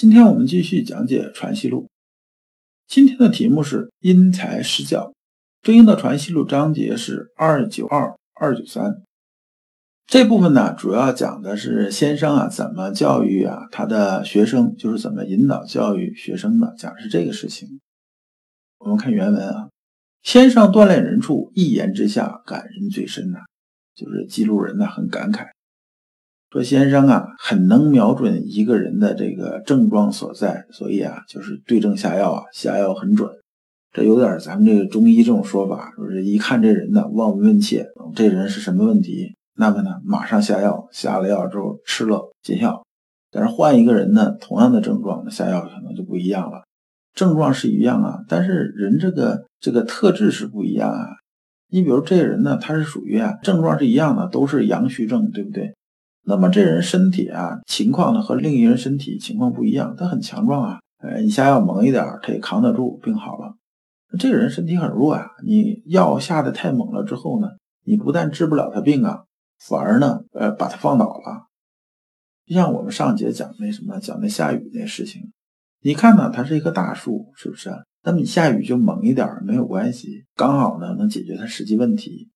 今天我们继续讲解《传习录》。今天的题目是因材施教。对应的传习录章节是二九二、二九三。这部分呢，主要讲的是先生啊怎么教育啊他的学生，就是怎么引导教育学生的，讲的是这个事情。我们看原文啊，先生锻炼人处，一言之下，感人最深呐。就是记录人呢很感慨，说先生啊很能瞄准一个人的这个症状所在，所以啊就是对症下药啊，下药很准。这有点咱们这个中医这种说法，说是一看这人呢，望闻问切，这人是什么问题，那么呢，马上下药，下了药之后吃了见效。但是换一个人呢，同样的症状，那下药可能就不一样了。症状是一样啊，但是人这个这个特质是不一样啊。你比如这个人呢，他是属于啊，症状是一样的，都是阳虚症，对不对？那么这人身体啊情况呢和另一人身体情况不一样，他很强壮啊，呃，你下药猛一点，他也扛得住，病好了。这个人身体很弱呀，你药下的太猛了之后呢，你不但治不了他病啊，反而呢，呃，把他放倒了。就像我们上节讲那什么，讲那下雨那事情，你看呢，它是一棵大树，是不是？那么你下雨就猛一点没有关系，刚好呢能解决它实际问题。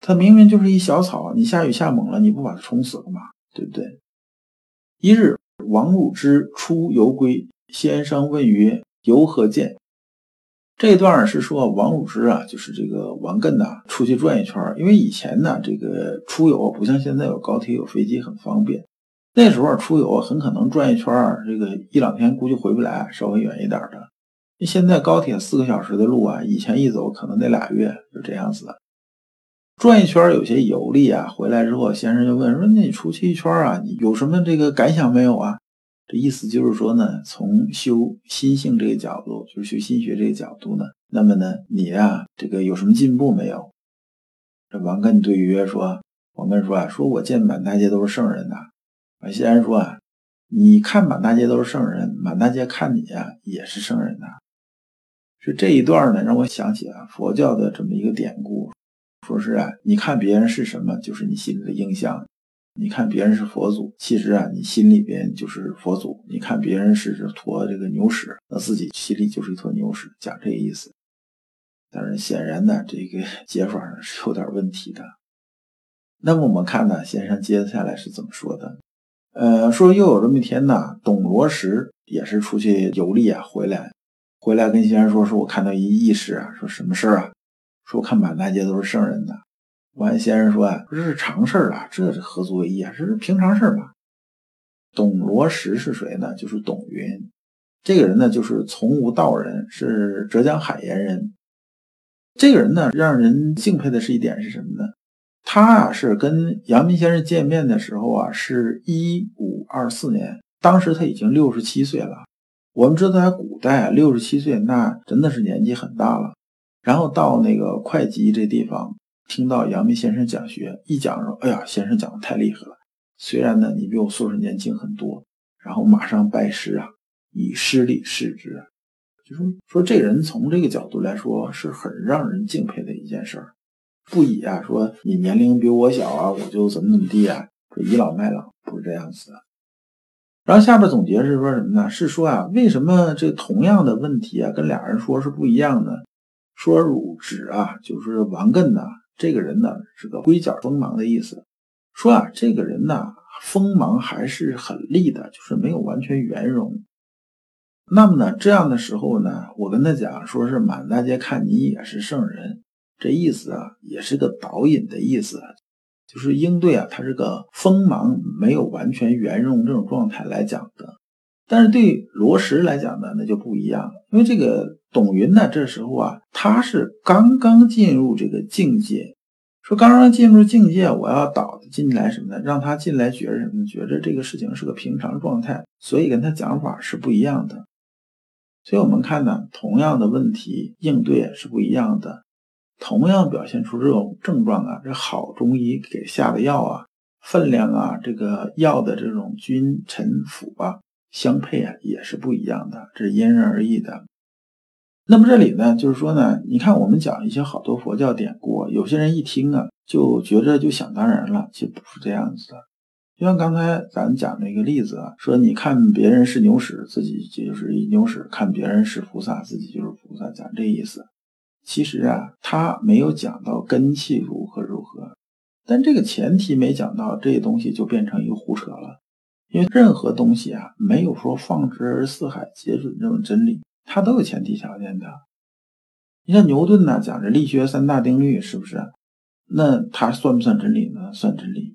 它明明就是一小草，你下雨下猛了，你不把它冲死了吗？对不对？一日，王汝之出游归，先生问曰：“游何见？”这段是说王汝之啊，就是这个王艮呐，出去转一圈因为以前呢，这个出游不像现在有高铁有飞机很方便，那时候出游很可能转一圈这个一两天估计回不来，稍微远一点的。现在高铁四个小时的路啊，以前一走可能得俩月，就这样子。转一圈有些游历啊，回来之后先生就问说：“那你出去一圈啊，你有什么这个感想没有啊？”这意思就是说呢，从修心性这个角度，就是修心学这个角度呢，那么呢，你呀，这个有什么进步没有？这王艮对曰说，王艮说啊，说我见满大街都是圣人呐。啊，先生说啊，你看满大街都是圣人，满大街看你呀也是圣人呐。是这一段呢，让我想起啊佛教的这么一个典故，说是啊，你看别人是什么，就是你心里的印象。你看别人是佛祖，其实啊，你心里边就是佛祖。你看别人是坨这个牛屎，那自己心里就是一坨牛屎，讲这个意思。但是显然呢，这个 解法是有点问题的。那么我们看呢，先生接下来是怎么说的？呃，说又有这么一天呢，董罗石也是出去游历啊，回来，回来跟先生说，说我看到一义士啊，说什么事儿啊？说看满大街都是圣人呢。王先生说：“啊，这是常事儿啊，这是何足为意啊？这是平常事儿嘛。”董罗石是谁呢？就是董云，这个人呢，就是从无道人，是浙江海盐人。这个人呢，让人敬佩的是一点是什么呢？他啊，是跟阳明先生见面的时候啊，是一五二四年，当时他已经六十七岁了。我们知道，在古代，六十七岁那真的是年纪很大了。然后到那个会稽这地方。听到阳明先生讲学，一讲说：“哎呀，先生讲的太厉害了。虽然呢，你比我岁数年轻很多。”然后马上拜师啊，以师礼示之。就说说这人从这个角度来说，是很让人敬佩的一件事儿。不以啊说你年龄比我小啊，我就怎么怎么地啊，说倚老卖老，不是这样子的。然后下边总结是说什么呢？是说啊，为什么这同样的问题啊，跟俩人说是不一样的？说汝指啊，就是王艮呢。这个人呢是个龟脚锋芒的意思，说啊，这个人呢锋芒还是很利的，就是没有完全圆融。那么呢，这样的时候呢，我跟他讲，说是满大街看你也是圣人，这意思啊，也是个导引的意思，就是应对啊，他这个锋芒没有完全圆融这种状态来讲的。但是对罗什来讲呢，那就不一样，因为这个董云呢，这时候啊，他是刚刚进入这个境界，说刚刚进入境界，我要导进来什么呢？让他进来觉着什么？觉着这个事情是个平常状态，所以跟他讲法是不一样的。所以我们看呢，同样的问题应对是不一样的，同样表现出这种症状啊，这好中医给下的药啊，分量啊，这个药的这种君臣辅啊相配啊，也是不一样的，这是因人而异的。那么这里呢，就是说呢，你看我们讲一些好多佛教典故，有些人一听啊，就觉着就想当然了，其实不是这样子的。就像刚才咱讲那个例子啊，说你看别人是牛屎，自己就是一牛屎；看别人是菩萨，自己就是菩萨，讲这意思。其实啊，他没有讲到根气如何如何，但这个前提没讲到，这东西就变成一个胡扯了。因为任何东西啊，没有说放之而四海皆准这种真理。它都有前提条件的，你像牛顿呢，讲这力学三大定律，是不是？那它算不算真理呢？算真理，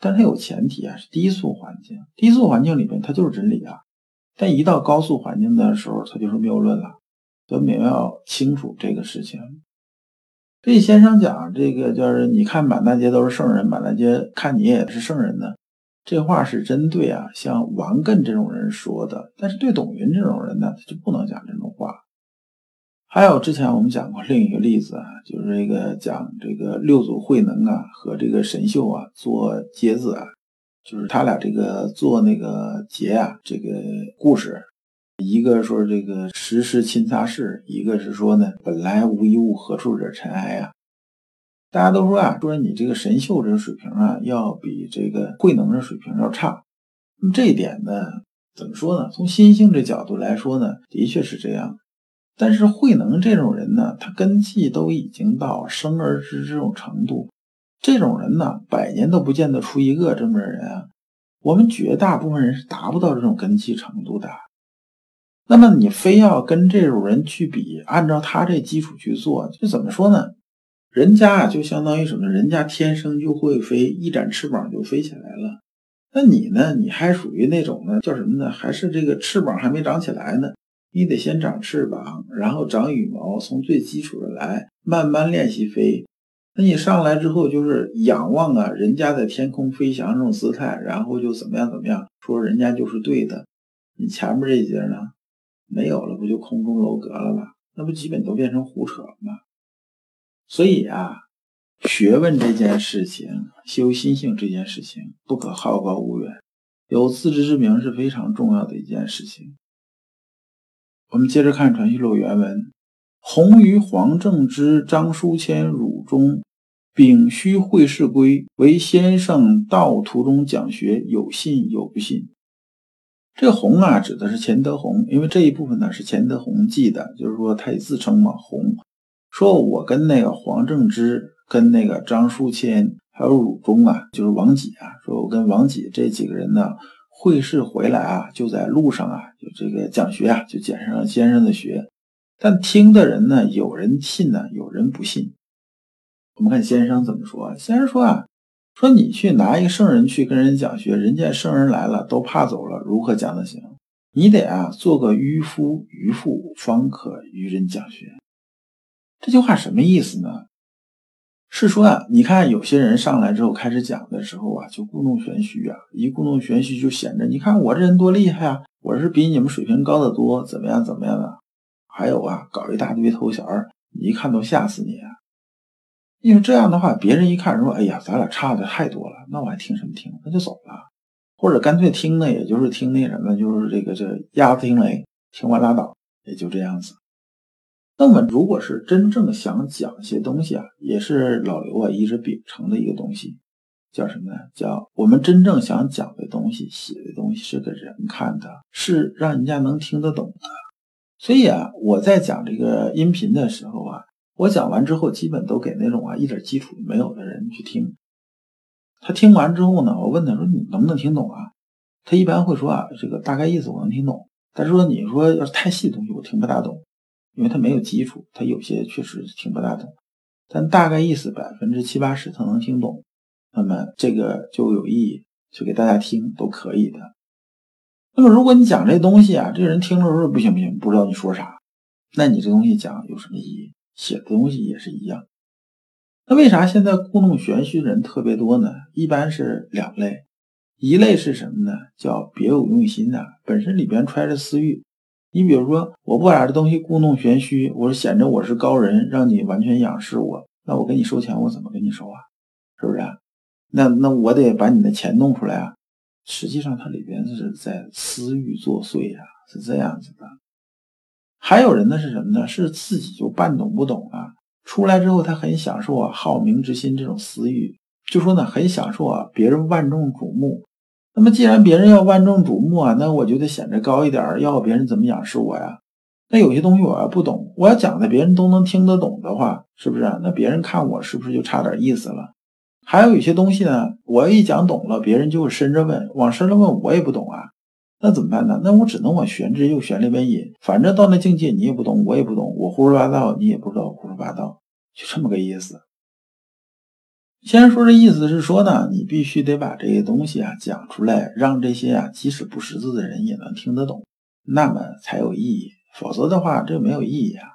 但它有前提啊，是低速环境。低速环境里边它就是真理啊，但一到高速环境的时候，它就是谬论了。所以我们要清楚这个事情。所以先生讲这个，就是你看满大街都是圣人，满大街看你也是圣人呢。这话是针对啊，像王艮这种人说的，但是对董云这种人呢，他就不能讲这种话。还有之前我们讲过另一个例子啊，就是这个讲这个六祖慧能啊和这个神秀啊做结子啊，就是他俩这个做那个结啊这个故事，一个说这个时时勤擦拭，一个是说呢本来无一物，何处惹尘埃啊。大家都说啊，说你这个神秀这个水平啊，要比这个慧能这水平要差。那么这一点呢，怎么说呢？从心性这角度来说呢，的确是这样。但是慧能这种人呢，他根气都已经到生而知这种程度，这种人呢，百年都不见得出一个这么人啊。我们绝大部分人是达不到这种根气程度的。那么你非要跟这种人去比，按照他这基础去做，就怎么说呢？人家啊，就相当于什么？人家天生就会飞，一展翅膀就飞起来了。那你呢？你还属于那种呢？叫什么呢？还是这个翅膀还没长起来呢？你得先长翅膀，然后长羽毛，从最基础的来，慢慢练习飞。那你上来之后就是仰望啊，人家在天空飞翔这种姿态，然后就怎么样怎么样，说人家就是对的。你前面这节呢，没有了，不就空中楼阁了吗？那不基本都变成胡扯了吗？所以啊，学问这件事情，修心性这件事情，不可好高骛远，有自知之明是非常重要的一件事情。我们接着看《传习录》原文：弘于黄正之、张书谦汝中，丙戌会试归，为先生道途中讲学，有信有不信。这个弘啊，指的是钱德洪，因为这一部分呢是钱德洪记的，就是说他也自称嘛，洪。说我跟那个黄正之、跟那个张书谦还有汝中啊，就是王几啊，说我跟王几这几个人呢会试回来啊，就在路上啊，就这个讲学啊，就捡上了先生的学。但听的人呢，有人信呢，有人不信。我们看先生怎么说？先生说啊，说你去拿一个圣人去跟人讲学，人家圣人来了都怕走了，如何讲得行？你得啊做个渔夫渔妇，方可与人讲学。这句话什么意思呢？是说啊，你看有些人上来之后开始讲的时候啊，就故弄玄虚啊，一故弄玄虚就显着，你看我这人多厉害啊，我是比你们水平高得多，怎么样怎么样的？还有啊，搞一大堆头衔儿，你一看都吓死你啊！因为这样的话，别人一看说，哎呀，咱俩差的太多了，那我还听什么听？那就走了，或者干脆听呢，也就是听那什么，就是这个这鸭子听雷，听完拉倒，也就这样子。那么，如果是真正想讲一些东西啊，也是老刘啊一直秉承的一个东西，叫什么呢？叫我们真正想讲的东西、写的东西是给人看的，是让人家能听得懂的。所以啊，我在讲这个音频的时候啊，我讲完之后，基本都给那种啊一点基础没有的人去听。他听完之后呢，我问他说：“你能不能听懂啊？”他一般会说：“啊，这个大概意思我能听懂。”但是说你说要是太细的东西，我听不大懂。因为他没有基础，他有些确实听不大懂，但大概意思百分之七八十他能听懂，那么这个就有意义，就给大家听都可以的。那么如果你讲这东西啊，这个人听了说不行不行，不知道你说啥，那你这东西讲有什么意义？写的东西也是一样。那为啥现在故弄玄虚的人特别多呢？一般是两类，一类是什么呢？叫别有用心的，本身里边揣着私欲。你比如说，我不把这东西故弄玄虚，我说显着我是高人，让你完全仰视我，那我跟你收钱，我怎么跟你收啊？是不是？啊那那我得把你的钱弄出来啊！实际上，它里边是在私欲作祟啊，是这样子的。还有人呢是什么呢？是自己就半懂不懂啊，出来之后他很享受啊，好名之心这种私欲，就说呢很享受啊，别人万众瞩目。那么既然别人要万众瞩目啊，那我就得显得高一点，要别人怎么仰视我呀？那有些东西我要不懂，我要讲的别人都能听得懂的话，是不是？那别人看我是不是就差点意思了？还有有些东西呢，我要一讲懂了，别人就会深着问，往深了问，我也不懂啊。那怎么办呢？那我只能往玄之又玄里边引，反正到那境界你也不懂，我也不懂，我胡说八道，你也不知道胡说八道，就这么个意思。先说这意思是说呢，你必须得把这些东西啊讲出来，让这些啊即使不识字的人也能听得懂，那么才有意义。否则的话，这没有意义啊。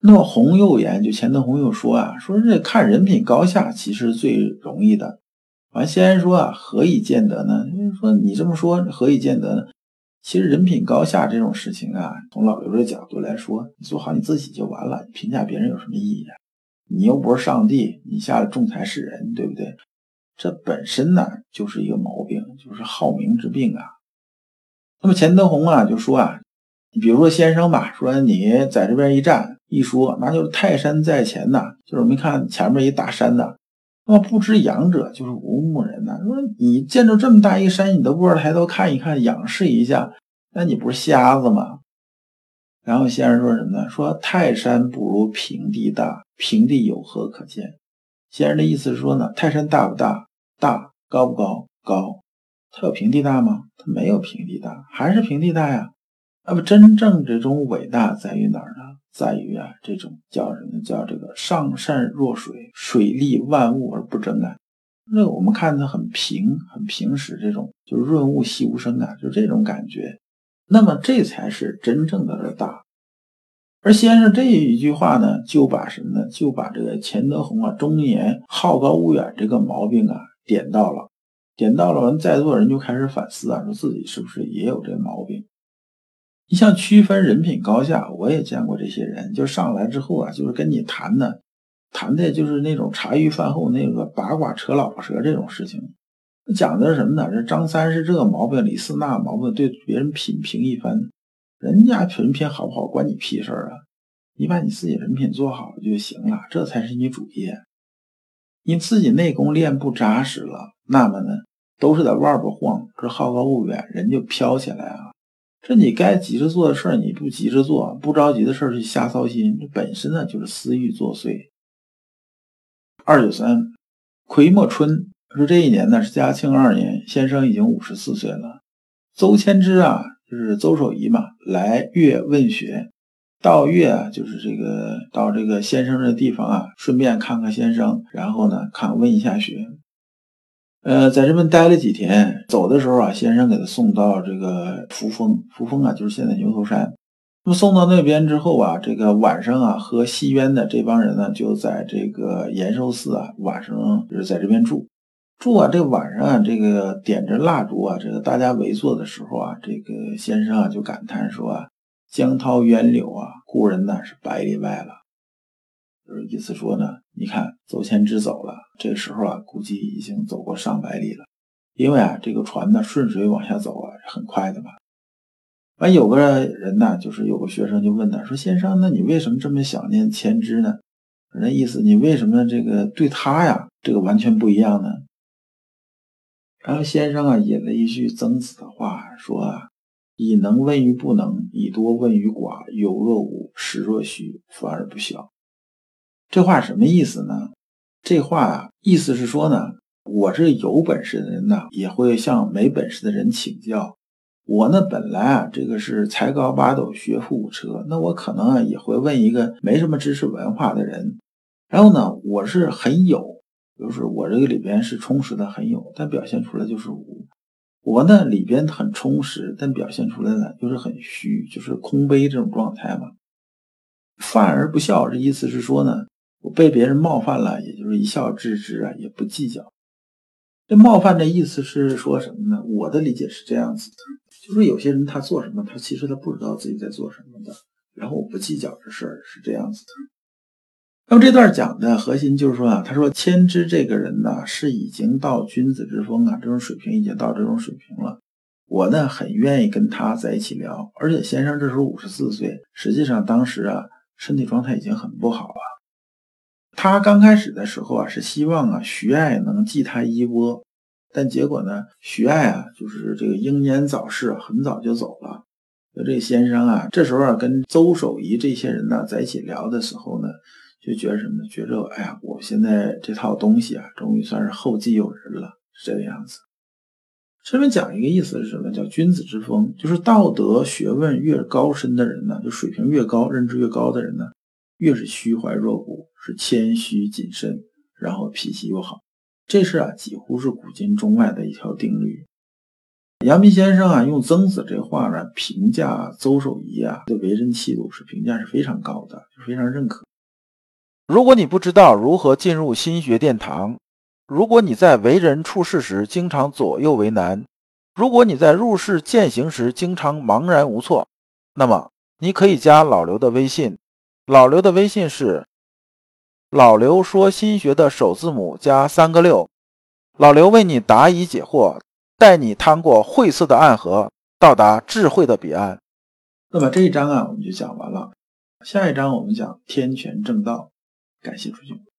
那么洪又言，就钱德洪又说啊，说这看人品高下其实最容易的。完，先说啊，何以见得呢？就是说你这么说，何以见得呢？其实人品高下这种事情啊，从老刘的角度来说，你做好你自己就完了，评价别人有什么意义啊？你又不是上帝，你下来仲裁世人，对不对？这本身呢就是一个毛病，就是好名之病啊。那么钱德洪啊就说啊，你比如说先生吧，说你在这边一站一说，那就是泰山在前呐，就是我们看前面一大山呐。那么不知仰者就是无目人呐。说你见着这么大一山，你都不知道抬头看一看，仰视一下，那你不是瞎子吗？然后先生说什么呢？说泰山不如平地大，平地有何可见？先生的意思是说呢，泰山大不大？大，高不高？高。它有平地大吗？它没有平地大，还是平地大呀。那么真正这种伟大在于哪儿呢？在于啊，这种叫什么？叫这个上善若水，水利万物而不争啊。那我们看它很平，很平实，这种就润物细无声啊，就这种感觉。那么这才是真正的大。而先生这一句话呢，就把什么呢？就把这个钱德洪啊，中年好高骛远这个毛病啊，点到了，点到了。完，在座人就开始反思啊，说自己是不是也有这毛病？你像区分人品高下，我也见过这些人，就上来之后啊，就是跟你谈的，谈的就是那种茶余饭后那个八卦扯老婆舌这种事情，讲的是什么呢？这张三是这个毛病，李四那毛病，对别人品评一番，人家人品好不好关你屁事儿啊？你把你自己人品做好就行了，这才是你主业。你自己内功练不扎实了，那么呢，都是在外边晃，这好高骛远，人就飘起来啊。这你该急着做的事儿，你不急着做，不着急的事儿去瞎操心，这本身呢就是私欲作祟。二九三，癸末春，说这一年呢是嘉庆二年，先生已经五十四岁了。邹谦之啊，就是邹守仪嘛，来粤问学，到粤啊，就是这个到这个先生的地方啊，顺便看看先生，然后呢看问一下学。呃，在这边待了几天，走的时候啊，先生给他送到这个扶风，扶风啊，就是现在牛头山。那么送到那边之后啊，这个晚上啊，和西渊的这帮人呢，就在这个延寿寺啊，晚上就是在这边住。住啊，这晚上啊，这个点着蜡烛啊，这个大家围坐的时候啊，这个先生啊就感叹说啊：“江涛渊柳啊，故人呢是百里外了。”就是意思说呢，你看邹谦之走了，这时候啊，估计已经走过上百里了。因为啊，这个船呢顺水往下走啊，很快的嘛。完有个人呢，就是有个学生就问他说：“先生，那你为什么这么想念谦之呢？那意思你为什么这个对他呀，这个完全不一样呢？”然后先生啊引了一句曾子的话说啊：“以能问于不能，以多问于寡，有若无，实若虚，反而不肖。”这话什么意思呢？这话啊，意思是说呢，我这有本事的人呢，也会向没本事的人请教。我呢，本来啊，这个是才高八斗，学富五车，那我可能啊，也会问一个没什么知识文化的人。然后呢，我是很有，就是我这个里边是充实的很有，但表现出来就是无。我呢，里边很充实，但表现出来呢，就是很虚，就是空杯这种状态嘛。犯而不笑，这意思是说呢。我被别人冒犯了，也就是一笑置之啊，也不计较。这冒犯的意思是说什么呢？我的理解是这样子的，就是有些人他做什么，他其实他不知道自己在做什么的，然后我不计较这事儿是这样子的。那么这段讲的核心就是说啊，他说千之这个人呢是已经到君子之风啊，这种水平已经到这种水平了。我呢很愿意跟他在一起聊，而且先生这时候五十四岁，实际上当时啊身体状态已经很不好了。他刚开始的时候啊是希望啊徐爱能继他衣钵，但结果呢徐爱啊就是这个英年早逝，很早就走了。那这个先生啊这时候啊跟邹守仪这些人呢在一起聊的时候呢，就觉得什么？觉着哎呀，我现在这套东西啊终于算是后继有人了，是这个样子。这边讲一个意思是什么？叫君子之风，就是道德学问越高深的人呢，就水平越高、认知越高的人呢，越是虚怀若谷，是谦虚谨慎，然后脾气又好。这是啊，几乎是古今中外的一条定律。杨明先生啊，用曾子这话呢评价邹守仪啊的为人气度，是评价是非常高的，非常认可。如果你不知道如何进入心学殿堂，如果你在为人处事时经常左右为难，如果你在入世践行时经常茫然无措，那么你可以加老刘的微信。老刘的微信是老刘说心学的首字母加三个六。老刘为你答疑解惑，带你趟过晦涩的暗河，到达智慧的彼岸。那么这一章啊，我们就讲完了。下一章我们讲天权正道。感谢诸君。